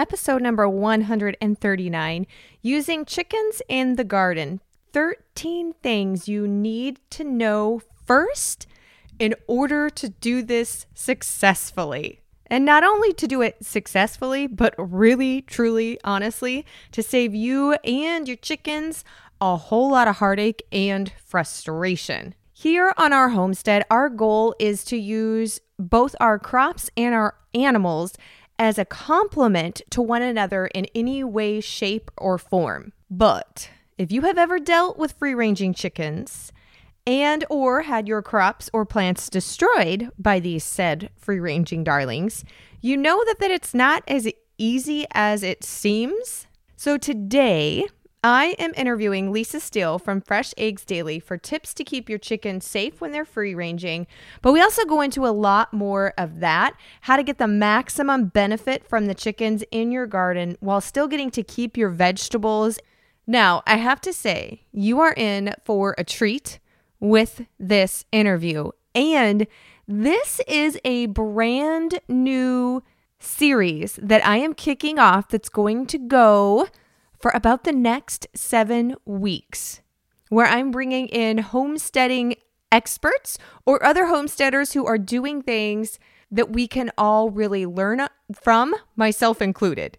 episode number 139 Using Chickens in the Garden 13 Things You Need to Know First in order to do this successfully. And not only to do it successfully, but really, truly, honestly, to save you and your chickens a whole lot of heartache and frustration. Here on our homestead, our goal is to use both our crops and our animals as a complement to one another in any way, shape, or form. But if you have ever dealt with free-ranging chickens and or had your crops or plants destroyed by these said free-ranging darlings, you know that, that it's not as easy as it seems. So today, I am interviewing Lisa Steele from Fresh Eggs Daily for tips to keep your chickens safe when they're free ranging. But we also go into a lot more of that how to get the maximum benefit from the chickens in your garden while still getting to keep your vegetables. Now, I have to say, you are in for a treat with this interview. And this is a brand new series that I am kicking off that's going to go for about the next seven weeks, where I'm bringing in homesteading experts or other homesteaders who are doing things that we can all really learn from, myself included.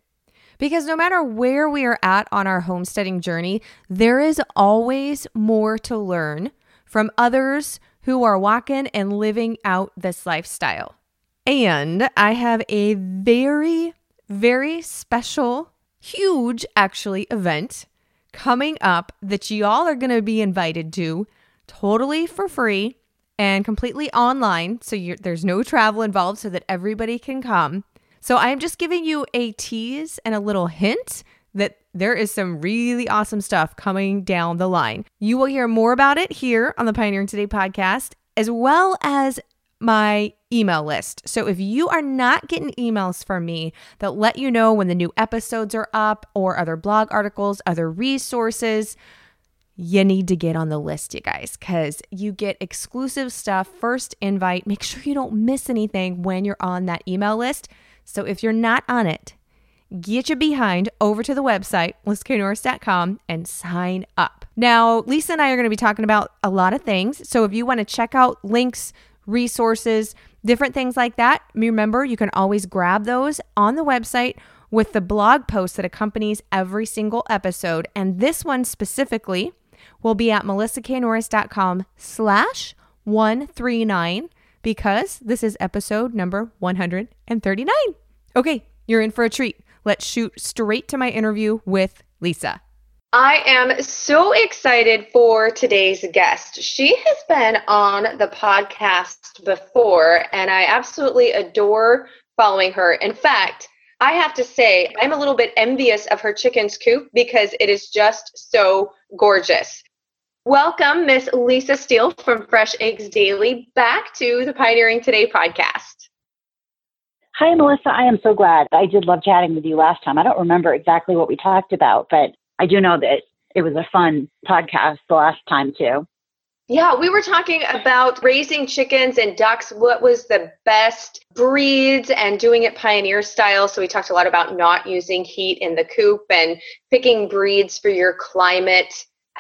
Because no matter where we are at on our homesteading journey, there is always more to learn from others who are walking and living out this lifestyle. And I have a very, very special huge, actually, event coming up that y'all are going to be invited to totally for free and completely online. So there's no travel involved so that everybody can come. So I'm just giving you a tease and a little hint that there is some really awesome stuff coming down the line. You will hear more about it here on the Pioneering Today podcast, as well as my email list. So if you are not getting emails from me that let you know when the new episodes are up or other blog articles, other resources, you need to get on the list, you guys, because you get exclusive stuff, first invite. Make sure you don't miss anything when you're on that email list. So if you're not on it, get your behind over to the website, melissaknorris.com, and sign up. Now, Lisa and I are going to be talking about a lot of things. So if you want to check out links, resources, different things like that. Remember, you can always grab those on the website with the blog post that accompanies every single episode. And this one specifically will be at melissaknorris.com slash 139 because this is episode number 139. Okay, you're in for a treat. Let's shoot straight to my interview with Lisa. I am so excited for today's guest. She has been on the podcast before, and I absolutely adore following her. In fact, I have to say, I'm a little bit envious of her chicken's coop because it is just so gorgeous. Welcome, Miss Lisa Steele from Fresh Eggs Daily, back to the Pioneering Today podcast. Hi, Melissa. I am so glad. I did love chatting with you last time. I don't remember exactly what we talked about, but I do know that it was a fun podcast the last time too. Yeah, we were talking about raising chickens and ducks, what was the best breeds and doing it pioneer style. So we talked a lot about not using heat in the coop and picking breeds for your climate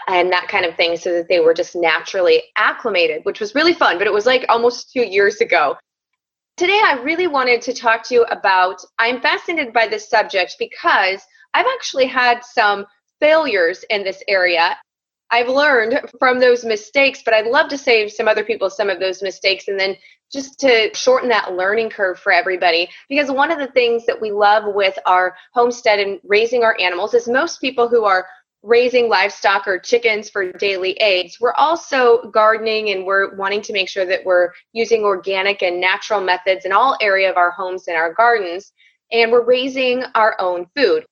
and that kind of thing so that they were just naturally acclimated, which was really fun, but it was like almost 2 years ago. Today I really wanted to talk to you about I'm fascinated by this subject because I've actually had some failures in this area. I've learned from those mistakes, but I'd love to save some other people some of those mistakes and then just to shorten that learning curve for everybody. Because one of the things that we love with our homestead and raising our animals is most people who are raising livestock or chickens for daily eggs, we're also gardening and we're wanting to make sure that we're using organic and natural methods in all area of our homes and our gardens. And we're raising our own food.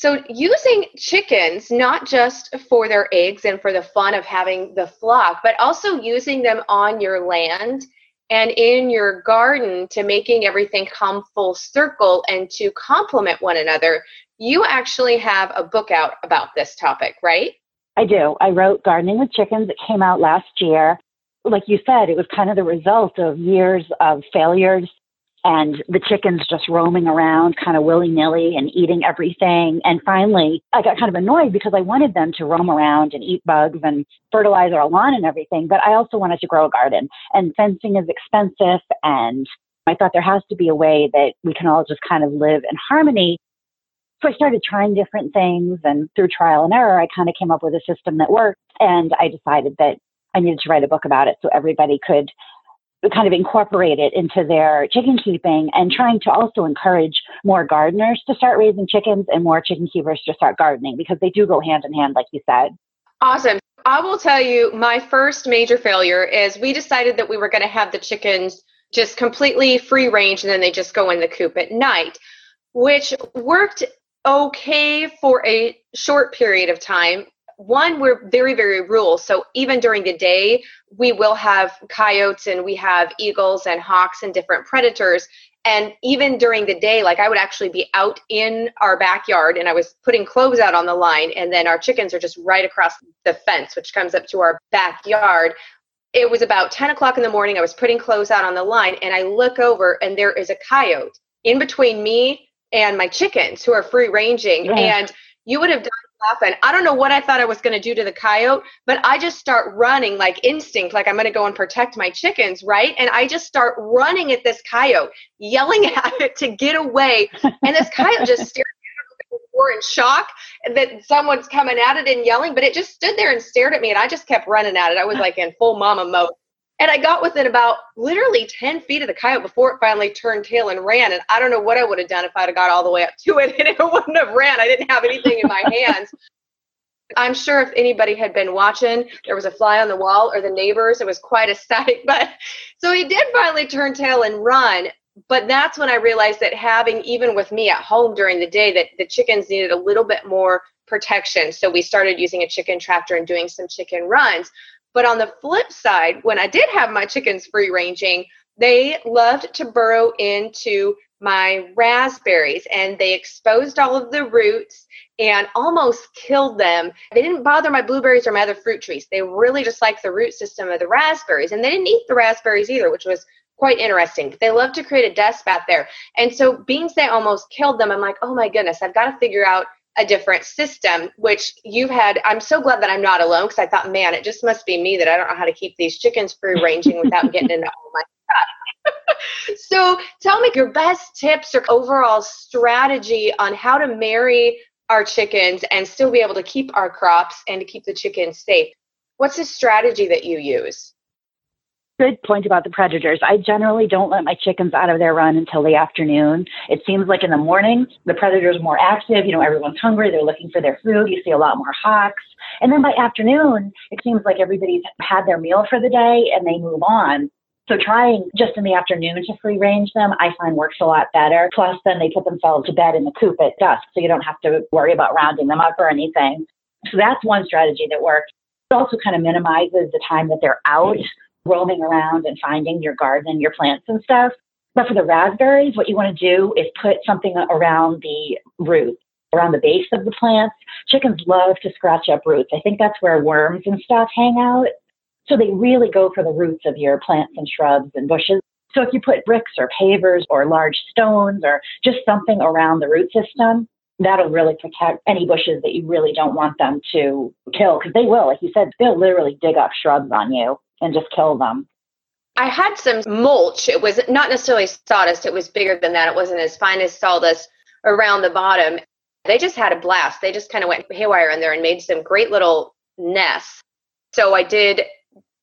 So, using chickens not just for their eggs and for the fun of having the flock, but also using them on your land and in your garden to making everything come full circle and to complement one another. You actually have a book out about this topic, right? I do. I wrote Gardening with Chickens. It came out last year. Like you said, it was kind of the result of years of failures and the chickens just roaming around kind of willy nilly and eating everything. And finally, I got kind of annoyed because I wanted them to roam around and eat bugs and fertilize our lawn and everything, but I also wanted to grow a garden. And fencing is expensive. And I thought there has to be a way that we can all just kind of live in harmony. So I started trying different things and through trial and error, I kind of came up with a system that worked. And I decided that I needed to write a book about it so everybody could kind of incorporate it into their chicken keeping and trying to also encourage more gardeners to start raising chickens and more chicken keepers to start gardening because they do go hand in hand, like you said. Awesome. I will tell you my first major failure is we decided that we were going to have the chickens just completely free range and then they just go in the coop at night, which worked okay for a short period of time one we're very very rural so even during the day we will have coyotes and we have eagles and hawks and different predators. And even during the day like i would actually be out in our backyard and i was putting clothes out on the line and then our chickens are just right across the fence which comes up to our backyard. It was about 10 o'clock in the morning i was putting clothes out on the line and i look over and there is a coyote in between me and my chickens who are free ranging. Yeah. and you would have done laughing. I don't know what I thought I was going to do to the coyote, but I just start running like instinct, like I'm going to go and protect my chickens, right? And I just start running at this coyote, yelling at it to get away. And this coyote just stared at me in shock that someone's coming at it and yelling, but it just stood there and stared at me, and I just kept running at it. I was like in full mama mode. And I got within about literally 10 feet of the coyote before it finally turned tail and ran. And I don't know what I would have done if I'd have got all the way up to it and it wouldn't have ran. I didn't have anything in my hands. I'm sure if anybody had been watching, there was a fly on the wall or the neighbors. It was quite a sight. But so he did finally turn tail and run. But that's when I realized that having, even with me at home during the day, that the chickens needed a little bit more protection. So we started using a chicken tractor and doing some chicken runs. But on the flip side, when I did have my chickens free ranging, they loved to burrow into my raspberries and they exposed all of the roots and almost killed them. They didn't bother my blueberries or my other fruit trees. They really just liked the root system of the raspberries and they didn't eat the raspberries either, which was quite interesting. They love to create a dust bath there. And so beans they almost killed them. I'm like, oh my goodness, I've got to figure out a different system, which you've had. I'm so glad that I'm not alone because I thought, man, it just must be me that I don't know how to keep these chickens free ranging without getting into all my stuff. so tell me your best tips or overall strategy on how to marry our chickens and still be able to keep our crops and to keep the chickens safe. What's the strategy that you use? Good point about the predators. I generally don't let my chickens out of their run until the afternoon. It seems like in the morning, the predators more active. You know, everyone's hungry. They're looking for their food. You see a lot more hawks. And then by afternoon, it seems like everybody's had their meal for the day and they move on. So trying just in the afternoon to free range them, I find works a lot better. Plus, then they put themselves to bed in the coop at dusk, so you don't have to worry about rounding them up or anything. So that's one strategy that works. It also kind of minimizes the time that they're out roaming around and finding your garden your plants and stuff. But for the raspberries, what you want to do is put something around the root, around the base of the plants. Chickens love to scratch up roots. I think that's where worms and stuff hang out. So they really go for the roots of your plants and shrubs and bushes. So if you put bricks or pavers or large stones or just something around the root system, that'll really protect any bushes that you really don't want them to kill because they will. Like you said, they'll literally dig up shrubs on you and just kill them. I had some mulch. It was not necessarily sawdust, it was bigger than that. It wasn't as fine as sawdust around the bottom. They just had a blast. They just kind of went haywire in there and made some great little nests. So I did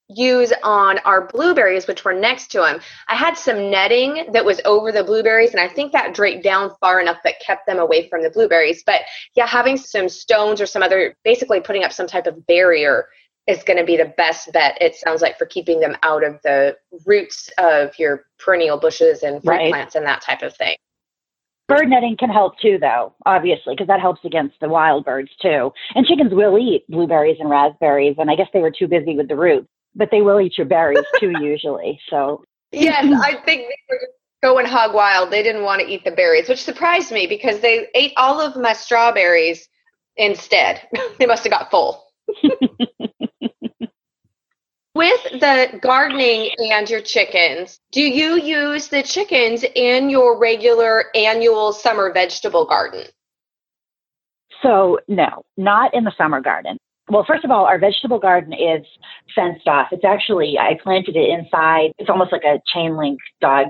use on our blueberries, which were next to them. I had some netting that was over the blueberries, and I think that draped down far enough that kept them away from the blueberries. But yeah, having some stones or some other, basically putting up some type of barrier is going to be the best bet, it sounds like, for keeping them out of the roots of your perennial bushes and fruit right. plants and that type of thing. Bird netting can help too, though, obviously, because that helps against the wild birds too. And chickens will eat blueberries and raspberries, and I guess they were too busy with the roots, but they will eat your berries too, usually. So, yes, I think they were just going hog wild. They didn't want to eat the berries, which surprised me because they ate all of my strawberries instead. they must have got full. With the gardening and your chickens, do you use the chickens in your regular annual summer vegetable garden? So, no, not in the summer garden. Well, first of all, our vegetable garden is fenced off. It's actually, I planted it inside. It's almost like a chain link dog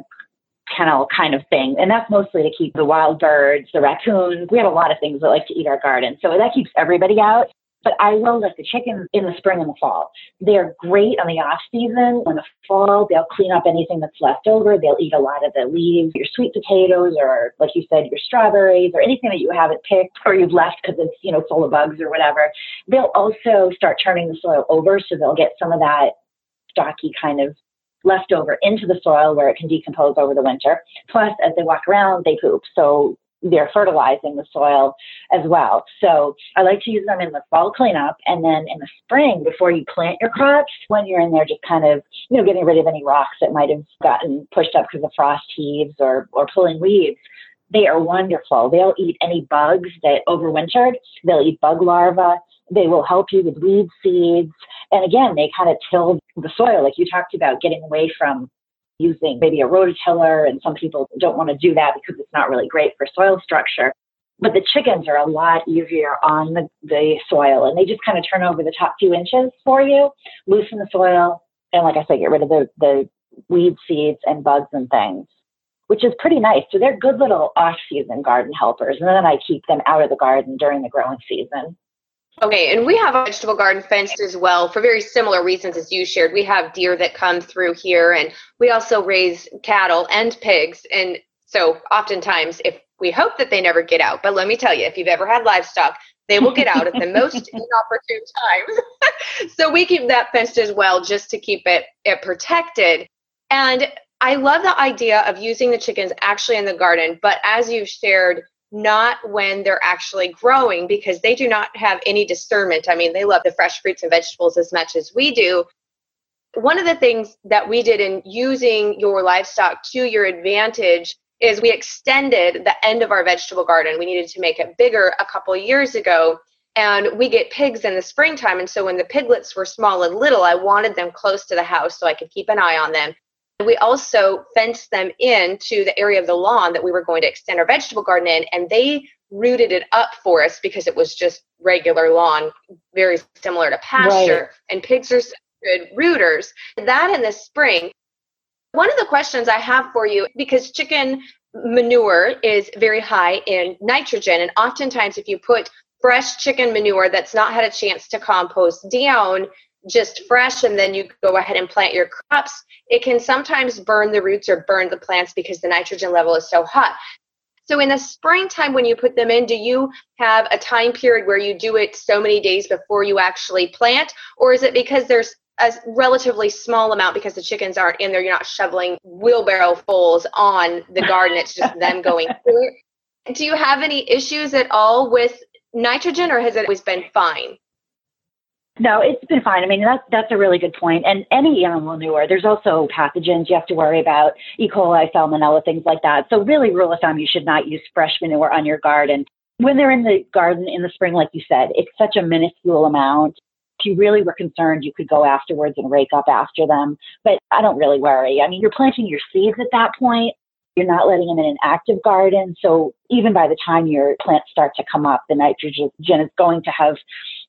kennel kind of thing. And that's mostly to keep the wild birds, the raccoons. We have a lot of things that like to eat our garden. So that keeps everybody out. But I will let the chickens in the spring and the fall. They're great on the off season. In the fall, they'll clean up anything that's left over. They'll eat a lot of the leaves, your sweet potatoes, or like you said, your strawberries, or anything that you haven't picked or you've left because it's you know full of bugs or whatever. They'll also start turning the soil over, so they'll get some of that stocky kind of leftover into the soil where it can decompose over the winter. Plus, as they walk around, they poop. So they're fertilizing the soil as well. So I like to use them in the fall cleanup and then in the spring before you plant your crops when you're in there just kind of, you know, getting rid of any rocks that might have gotten pushed up because of frost heaves or, or pulling weeds. They are wonderful. They'll eat any bugs that overwintered. They'll eat bug larvae. They will help you with weed seeds. And again, they kind of till the soil, like you talked about, getting away from using maybe a rototiller, and some people don't want to do that because it's not really great for soil structure. But the chickens are a lot easier on the, the soil, and they just kind of turn over the top few inches for you, loosen the soil, and like I said, get rid of the, the weed seeds and bugs and things, which is pretty nice. So they're good little off season garden helpers. And then I keep them out of the garden during the growing season. Okay, and we have a vegetable garden fenced as well for very similar reasons as you shared. We have deer that come through here, and we also raise cattle and pigs. And so, oftentimes, if we hope that they never get out, but let me tell you, if you've ever had livestock, they will get out at the most inopportune times. so we keep that fenced as well, just to keep it, it protected. And I love the idea of using the chickens actually in the garden, but as you've shared, not when they're actually growing because they do not have any discernment. I mean, they love the fresh fruits and vegetables as much as we do. One of the things that we did in using your livestock to your advantage is we extended the end of our vegetable garden. We needed to make it bigger a couple years ago. And we get pigs in the springtime. And so when the piglets were small and little, I wanted them close to the house so I could keep an eye on them. We also fenced them in to the area of the lawn that we were going to extend our vegetable garden in, and they rooted it up for us because it was just regular lawn, very similar to pasture. Right. And pigs are good rooters. That in the spring. One of the questions I have for you, because chicken manure is very high in nitrogen, and oftentimes if you put fresh chicken manure that's not had a chance to compost down, just fresh and then you go ahead and plant your crops, it can sometimes burn the roots or burn the plants because the nitrogen level is so hot. So in the springtime when you put them in, do you have a time period where you do it so many days before you actually plant? Or is it because there's a relatively small amount because the chickens aren't in there, you're not shoveling wheelbarrow fulls on the garden, it's just them going through it. Do you have any issues at all with nitrogen or has it always been fine? No, it's been fine. I mean, that's that's a really good point. And any animal manure, there's also pathogens you have to worry about, E. coli, salmonella, things like that. So really, rule of thumb, you should not use fresh manure on your garden. When they're in the garden in the spring, like you said, it's such a minuscule amount. If you really were concerned, you could go afterwards and rake up after them. But I don't really worry. I mean, you're planting your seeds at that point. You're not letting them in an active garden. So even by the time your plants start to come up, the nitrogen is going to have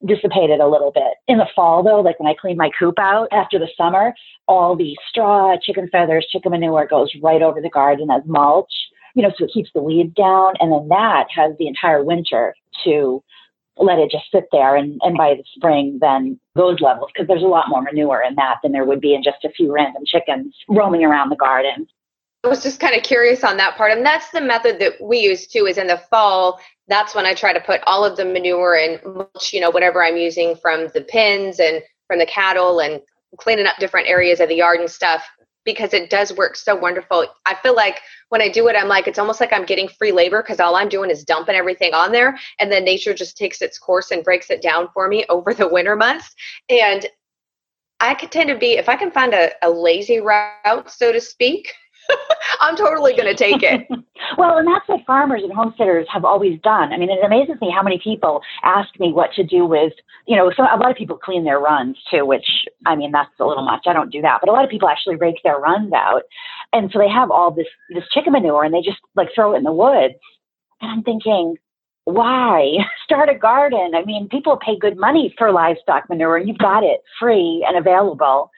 dissipated a little bit. In the fall, though, like when I clean my coop out after the summer, all the straw, chicken feathers, chicken manure goes right over the garden as mulch, you know, so it keeps the weeds down. And then that has the entire winter to let it just sit there. And, and by the spring, then those levels, because there's a lot more manure in that than there would be in just a few random chickens roaming around the garden. I was just kind of curious on that part. And that's the method that we use too, is in the fall, that's when I try to put all of the manure and mulch, you know, whatever I'm using from the pins and from the cattle and cleaning up different areas of the yard and stuff because it does work so wonderful. I feel like when I do it, I'm like, it's almost like I'm getting free labor because all I'm doing is dumping everything on there. And then nature just takes its course and breaks it down for me over the winter months. And I could tend to be, if I can find a, a lazy route, so to speak, I'm totally going to take it. well, and that's what farmers and homesteaders have always done. I mean, it amazes me how many people ask me what to do with, you know, so a lot of people clean their runs too, which I mean, that's a little much. I don't do that, but a lot of people actually rake their runs out. And so they have all this, this chicken manure and they just like throw it in the woods. And I'm thinking, why start a garden? I mean, people pay good money for livestock manure and you've got it free and available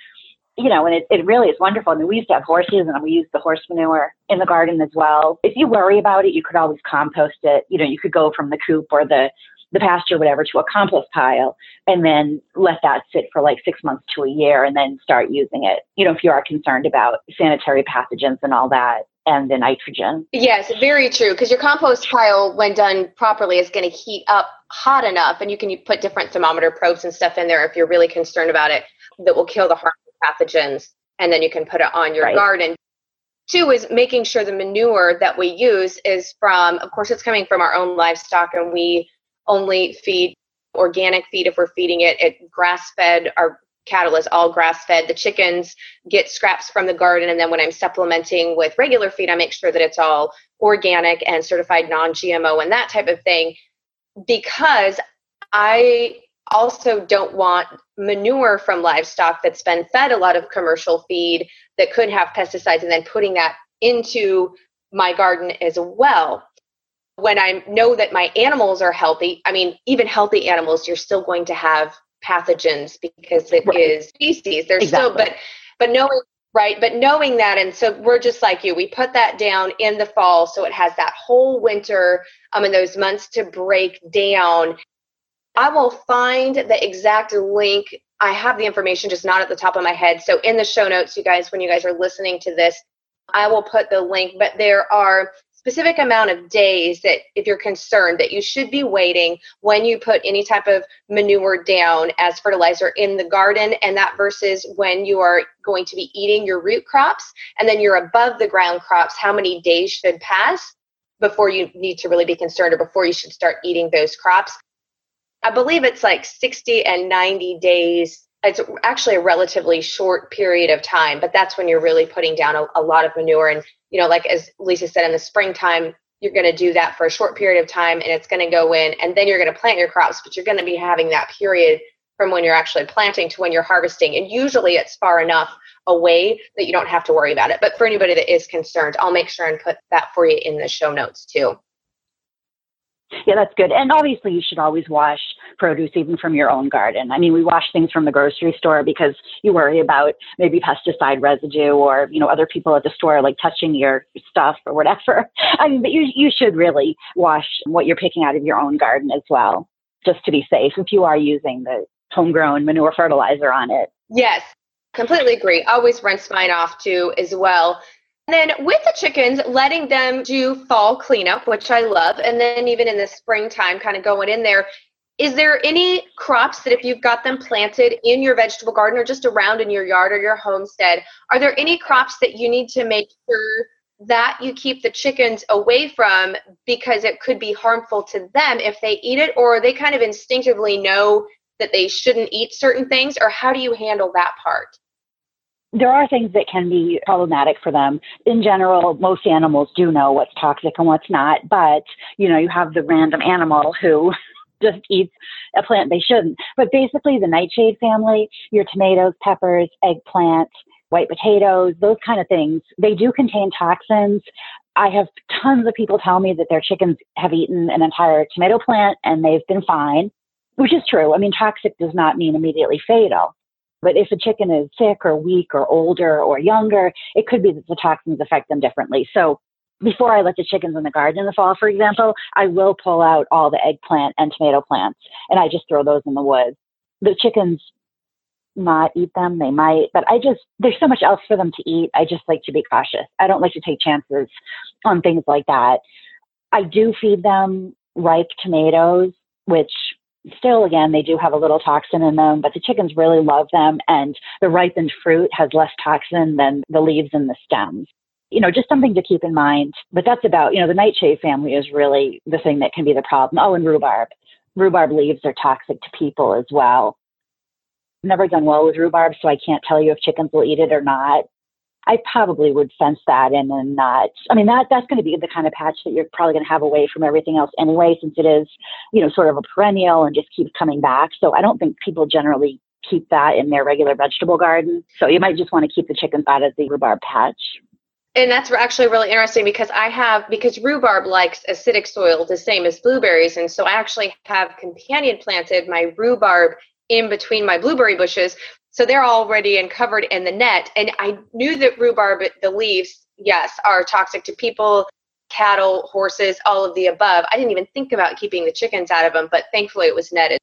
you know, and it, it really is wonderful. I mean, we used to have horses and we used the horse manure in the garden as well. If you worry about it, you could always compost it. You know, you could go from the coop or the, the pasture, whatever, to a compost pile and then let that sit for like six months to a year and then start using it. You know, if you are concerned about sanitary pathogens and all that and the nitrogen. Yes, very true. Because your compost pile, when done properly, is going to heat up hot enough, and you can put different thermometer probes and stuff in there if you're really concerned about it that will kill the harmful pathogens, and then you can put it on your right. garden. Two is making sure the manure that we use is from, of course, it's coming from our own livestock, and we only feed organic feed if we're feeding it at grass fed. Our cattle is all grass fed. The chickens get scraps from the garden, and then when I'm supplementing with regular feed, I make sure that it's all organic and certified non GMO and that type of thing because I also don't want manure from livestock that's been fed a lot of commercial feed that could have pesticides and then putting that into my garden as well. When I know that my animals are healthy, I mean, even healthy animals, you're still going to have pathogens because it right. is species. There's exactly. still, but but knowing right, but knowing that, and so we're just like you. We put that down in the fall, so it has that whole winter um in those months to break down I will find the exact link. I have the information just not at the top of my head. So in the show notes, you guys, when you guys are listening to this, I will put the link, but there are specific amount of days that if you're concerned that you should be waiting when you put any type of manure down as fertilizer in the garden and that versus when you are going to be eating your root crops and then your above the ground crops how many days should pass before you need to really be concerned or before you should start eating those crops I believe it's like 60 and 90 days. It's actually a relatively short period of time, but that's when you're really putting down a, a lot of manure. And, you know, like as Lisa said, in the springtime, you're going to do that for a short period of time and it's going to go in and then you're going to plant your crops, but you're going to be having that period from when you're actually planting to when you're harvesting. And usually it's far enough away that you don't have to worry about it. But for anybody that is concerned, I'll make sure and put that for you in the show notes too. Yeah, that's good. And obviously, you should always wash produce even from your own garden. I mean, we wash things from the grocery store because you worry about maybe pesticide residue or, you know, other people at the store like touching your stuff or whatever. I mean, but you, you should really wash what you're picking out of your own garden as well, just to be safe if you are using the homegrown manure fertilizer on it. Yes, completely agree. Always rinse mine off too as well and then with the chickens, letting them do fall cleanup, which I love. And then even in the springtime, kind of going in there. Is there any crops that if you've got them planted in your vegetable garden or just around in your yard or your homestead, are there any crops that you need to make sure that you keep the chickens away from because it could be harmful to them if they eat it or they kind of instinctively know that they shouldn't eat certain things or how do you handle that part there are things that can be problematic for them. In general, most animals do know what's toxic and what's not, but you know, you have the random animal who just eats a plant they shouldn't. But basically, the nightshade family, your tomatoes, peppers, eggplant, white potatoes, those kind of things, they do contain toxins. I have tons of people tell me that their chickens have eaten an entire tomato plant and they've been fine, which is true. I mean, toxic does not mean immediately fatal. But if a chicken is sick or weak or older or younger, it could be that the toxins affect them differently. So before I let the chickens in the garden in the fall, for example, I will pull out all the eggplant and tomato plants and I just throw those in the woods. The chickens not eat them, they might, but I just, there's so much else for them to eat. I just like to be cautious. I don't like to take chances on things like that. I do feed them ripe tomatoes, which still again they do have a little toxin in them but the chickens really love them and the ripened fruit has less toxin than the leaves and the stems. You know just something to keep in mind but that's about you know the nightshade family is really the thing that can be the problem. Oh and rhubarb. Rhubarb leaves are toxic to people as well. Never done well with rhubarb so i can't tell you if chickens will eat it or not I probably would fence that in and not. I mean, that that's going to be the kind of patch that you're probably going to have away from everything else anyway, since it is, you know, sort of a perennial and just keeps coming back. So I don't think people generally keep that in their regular vegetable garden. So you might just want to keep the chickens out of the rhubarb patch. And that's actually really interesting because I have because rhubarb likes acidic soil the same as blueberries, and so I actually have companion planted my rhubarb in between my blueberry bushes, so they're already and covered in the net. And I knew that rhubarb, the leaves, yes, are toxic to people, cattle, horses, all of the above. I didn't even think about keeping the chickens out of them, but thankfully it was netted.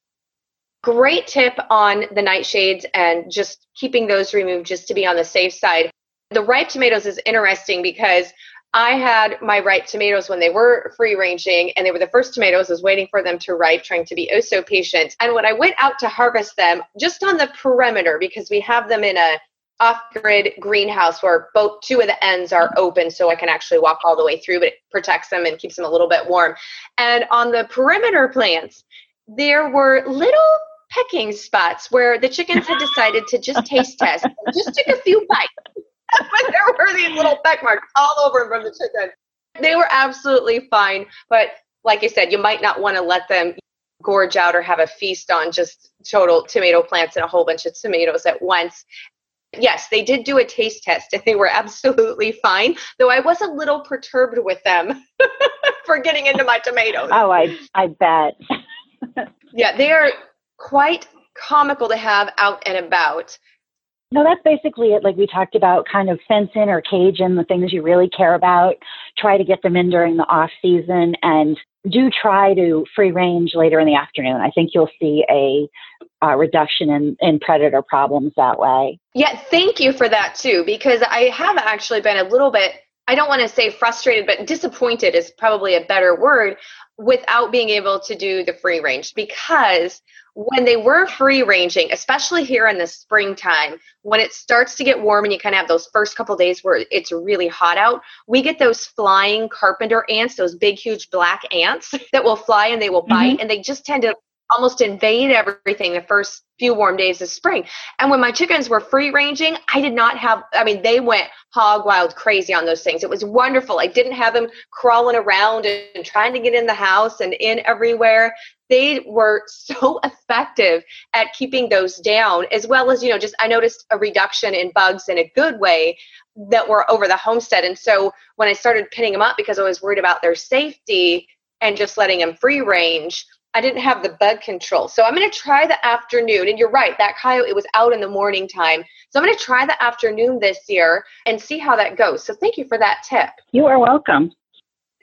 Great tip on the nightshades and just keeping those removed just to be on the safe side. The ripe tomatoes is interesting because I had my ripe tomatoes when they were free ranging and they were the first tomatoes. I was waiting for them to ripe, trying to be oh so patient. And when I went out to harvest them, just on the perimeter, because we have them in a off-grid greenhouse where both two of the ends are open so I can actually walk all the way through, but it protects them and keeps them a little bit warm. And on the perimeter plants, there were little pecking spots where the chickens had decided to just taste test, just took a few bites but there were these little peck marks all over from the chicken. They were absolutely fine, but like I said, you might not want to let them gorge out or have a feast on just total tomato plants and a whole bunch of tomatoes at once. Yes, they did do a taste test and they were absolutely fine, though I was a little perturbed with them for getting into my tomatoes. Oh, I I bet. yeah, they are quite comical to have out and about. No, that's basically it. Like we talked about, kind of fence in or cage in the things you really care about. Try to get them in during the off season and do try to free range later in the afternoon. I think you'll see a uh, reduction in, in predator problems that way. Yeah, thank you for that too, because I have actually been a little bit, I don't want to say frustrated, but disappointed is probably a better word without being able to do the free range because when they were free ranging, especially here in the springtime, when it starts to get warm and you kind of have those first couple days where it's really hot out, we get those flying carpenter ants, those big, huge black ants that will fly and they will bite, mm-hmm. and they just tend to almost invade everything the first few warm days of spring. And when my chickens were free ranging, I did not have, I mean, they went hog wild crazy on those things. It was wonderful. I didn't have them crawling around and trying to get in the house and in everywhere. They were so effective at keeping those down, as well as, you know, just I noticed a reduction in bugs in a good way that were over the homestead. And so when I started pinning them up because I was worried about their safety and just letting them free range, I didn't have the bug control. So I'm going to try the afternoon. And you're right, that coyote, it was out in the morning time. So I'm going to try the afternoon this year and see how that goes. So thank you for that tip. You are welcome.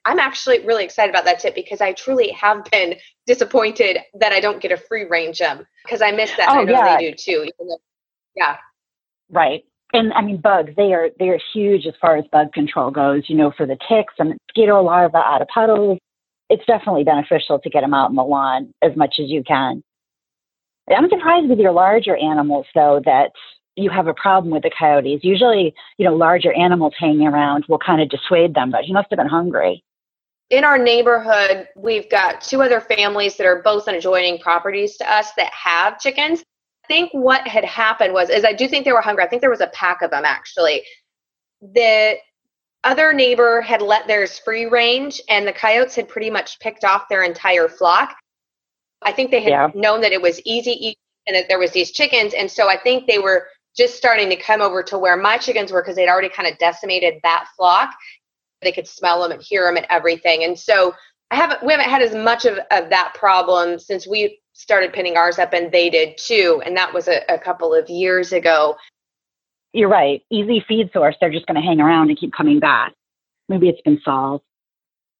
I'm actually really excited about that tip because I truly have been disappointed that I don't get a free range them because I miss that. Oh, I know yeah. they do too. Though, yeah. Right. And I mean bugs, they are they are huge as far as bug control goes, you know, for the ticks and mosquito larvae out of puddles, it's definitely beneficial to get them out in the lawn as much as you can. I'm surprised with your larger animals, though, that you have a problem with the coyotes. Usually, you know, larger animals hanging around will kind of dissuade them, but he must have been hungry. In our neighborhood, we've got two other families that are both on adjoining properties to us that have chickens. I think what had happened was, is I do think they were hungry. I think there was a pack of them actually. The other neighbor had let theirs free range and the coyotes had pretty much picked off their entire flock. I think they had yeah. known that it was easy and that there was these chickens and so I think they were just starting to come over to where my chickens were because they'd already kind of decimated that flock. They could smell them and hear them and everything. And so I haven't we haven't had as much of, of that problem since we started pinning ours up and they did too. And that was a, a couple of years ago you're right. Easy feed source. They're just going to hang around and keep coming back. Maybe it's been solved.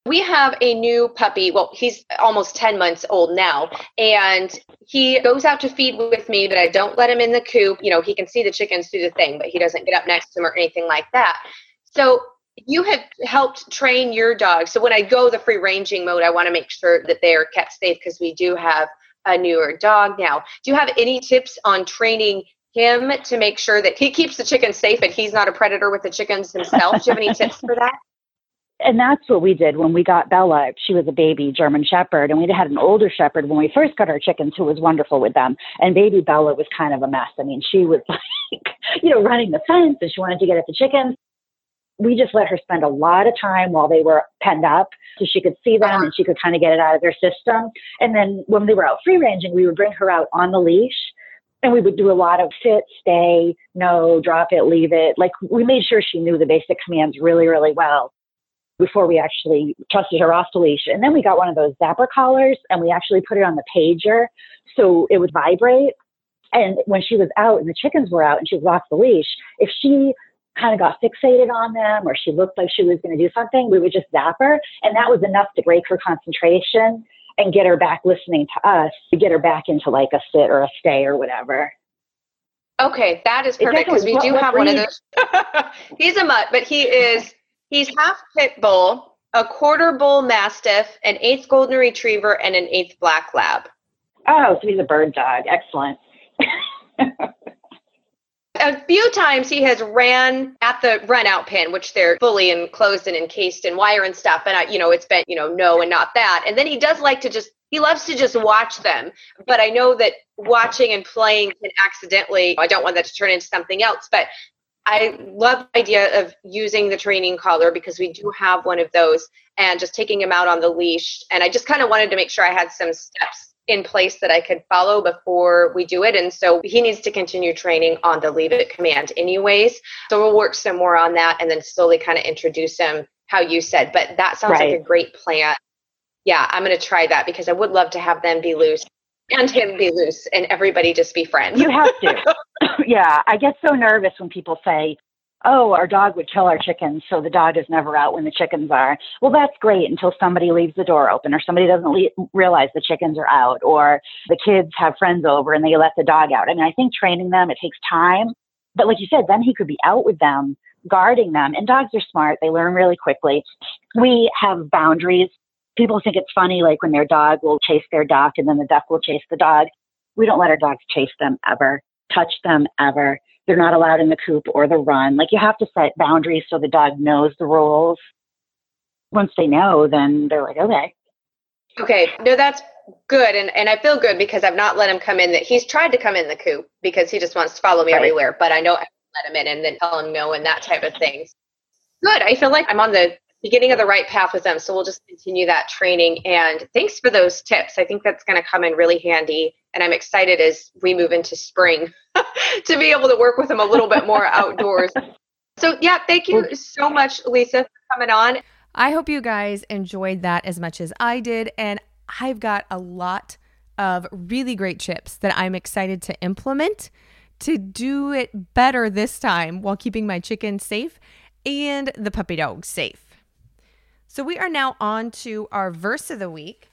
We have a new puppy. Well, he's almost 10 months old now. And he goes out to feed with me, but I don't let him in the coop. You know, he can see the chickens through the thing, but he doesn't get up next to them or anything like that. So you have helped train your dog. So when I go the free ranging mode, I want to make sure that they are kept safe because we do have a newer dog now. Do you have any tips on training him to make sure that he keeps the chickens safe and he's not a predator with the chickens himself. Do you have any tips for that? And that's what we did when we got Bella. She was a baby German Shepherd, and we had an older Shepherd when we first got our chickens who was wonderful with them. And baby Bella was kind of a mess. I mean, she was like, you know, running the fence and she wanted to get at the chickens. We just let her spend a lot of time while they were penned up so she could see them and she could kind of get it out of their system. And then when they were out free ranging, we would bring her out on the leash and we would do a lot of sit, stay, no, drop it, leave it. Like we made sure she knew the basic commands really, really well before we actually trusted her off the leash. And then we got one of those zapper collars and we actually put it on the pager so it would vibrate. And when she was out and the chickens were out and she was off the leash, if she kind of got fixated on them or she looked like she was going to do something, we would just zap her. And that was enough to break her concentration and get her back listening to us to get her back into like a sit or a stay or whatever. Okay, that is perfect because we do have one of those. he's a mutt, but he is he's half pit bull, a quarter bull mastiff, an eighth golden retriever, and an eighth black lab. Oh, so he's a bird dog. Excellent. a few times he has ran at the run out pin, which they're fully enclosed and encased in wire and stuff. And I, you know, it's been, you know, no and not that. And then he does like to just, he loves to just watch them. But I know that watching and playing can accidentally, I don't want that to turn into something else. But I love the idea of using the training collar because we do have one of those and just taking him out on the leash. And I just kind of wanted to make sure I had some steps in place that I could follow before we do it. And so he needs to continue training on the leave it command, anyways. So we'll work some more on that and then slowly kind of introduce him how you said. But that sounds right. like a great plan. Yeah, I'm going to try that because I would love to have them be loose and him be loose and everybody just be friends. You have to. yeah, I get so nervous when people say, oh, our dog would kill our chickens, so the dog is never out when the chickens are. Well, that's great until somebody leaves the door open or somebody doesn't le- realize the chickens are out or the kids have friends over and they let the dog out. I mean, I think training them, it takes time. But like you said, then he could be out with them, guarding them. And dogs are smart, they learn really quickly. We have boundaries. People think it's funny, like when their dog will chase their duck and then the duck will chase the dog. We don't let our dogs chase them ever, touch them ever they're not allowed in the coop or the run. Like you have to set boundaries so the dog knows the rules. Once they know, then they're like, okay. Okay. No, that's good. And, and I feel good because I've not let him come in that he's tried to come in the coop because he just wants to follow me right. everywhere. But I know I let him in and then tell him no and that type of thing. Good. I feel like I'm on the beginning of the right path with them. So we'll just continue that training. And thanks for those tips. I think that's going to come in really handy. And I'm excited as we move into spring to be able to work with them a little bit more outdoors. So, yeah, thank you so much, Lisa, for coming on. I hope you guys enjoyed that as much as I did. And I've got a lot of really great tips that I'm excited to implement to do it better this time while keeping my chickens safe and the puppy dogs safe. So we are now on to our verse of the week,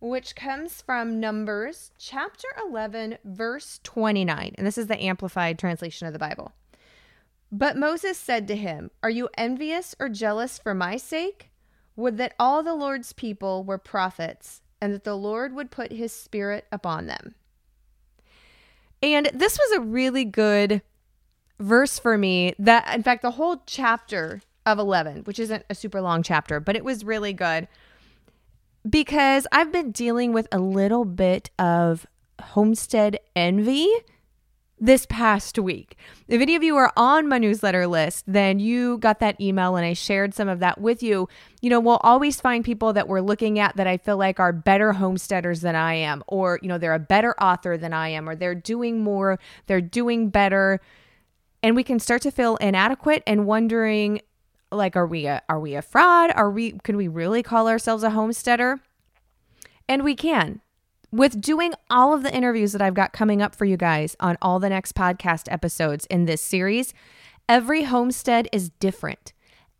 which comes from Numbers chapter 11, verse 29. And this is the amplified translation of the Bible. But Moses said to him, Are you envious or jealous for my sake? Would that all the Lord's people were prophets, and that the Lord would put his spirit upon them. And this was a really good verse for me that in fact the whole chapter of 11, which isn't a super long chapter, but it was really good because I've been dealing with a little bit of homestead envy this past week. If any of you are on my newsletter list, then you got that email and I shared some of that with you. You know, we'll always find people that we're looking at that I feel like are better homesteaders than I am, or, you know, they're a better author than I am, or they're doing more, they're doing better. And we can start to feel inadequate and wondering, like are we a are we a fraud? Are we can we really call ourselves a homesteader? And we can. With doing all of the interviews that I've got coming up for you guys on all the next podcast episodes in this series every homestead is different.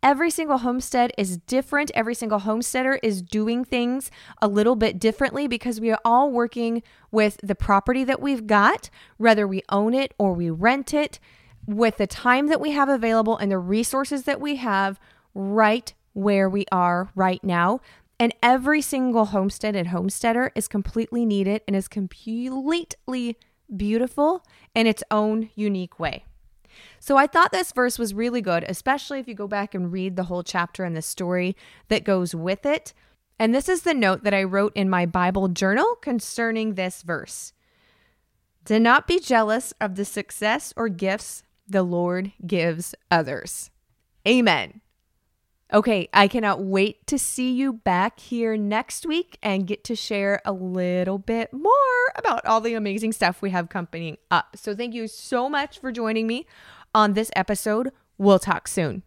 Every single homestead is different. Every single homesteader is doing things a little bit differently because we are all working with the property that we've got, whether we own it or we rent it with the time that we have available and the resources that we have right where we are right now. And every single homestead and homesteader is completely needed and is completely beautiful in its own unique way. So I thought this verse was really good, especially if you go back and read the whole chapter and the story that goes with it. And this is the note that I wrote in my Bible journal concerning this verse. Do not be jealous of the success or gifts the Lord gives others. Amen. Okay, I cannot wait to see you back here next week and get to share a little bit more about all the amazing stuff we have coming up. So, thank you so much for joining me on this episode. We'll talk soon.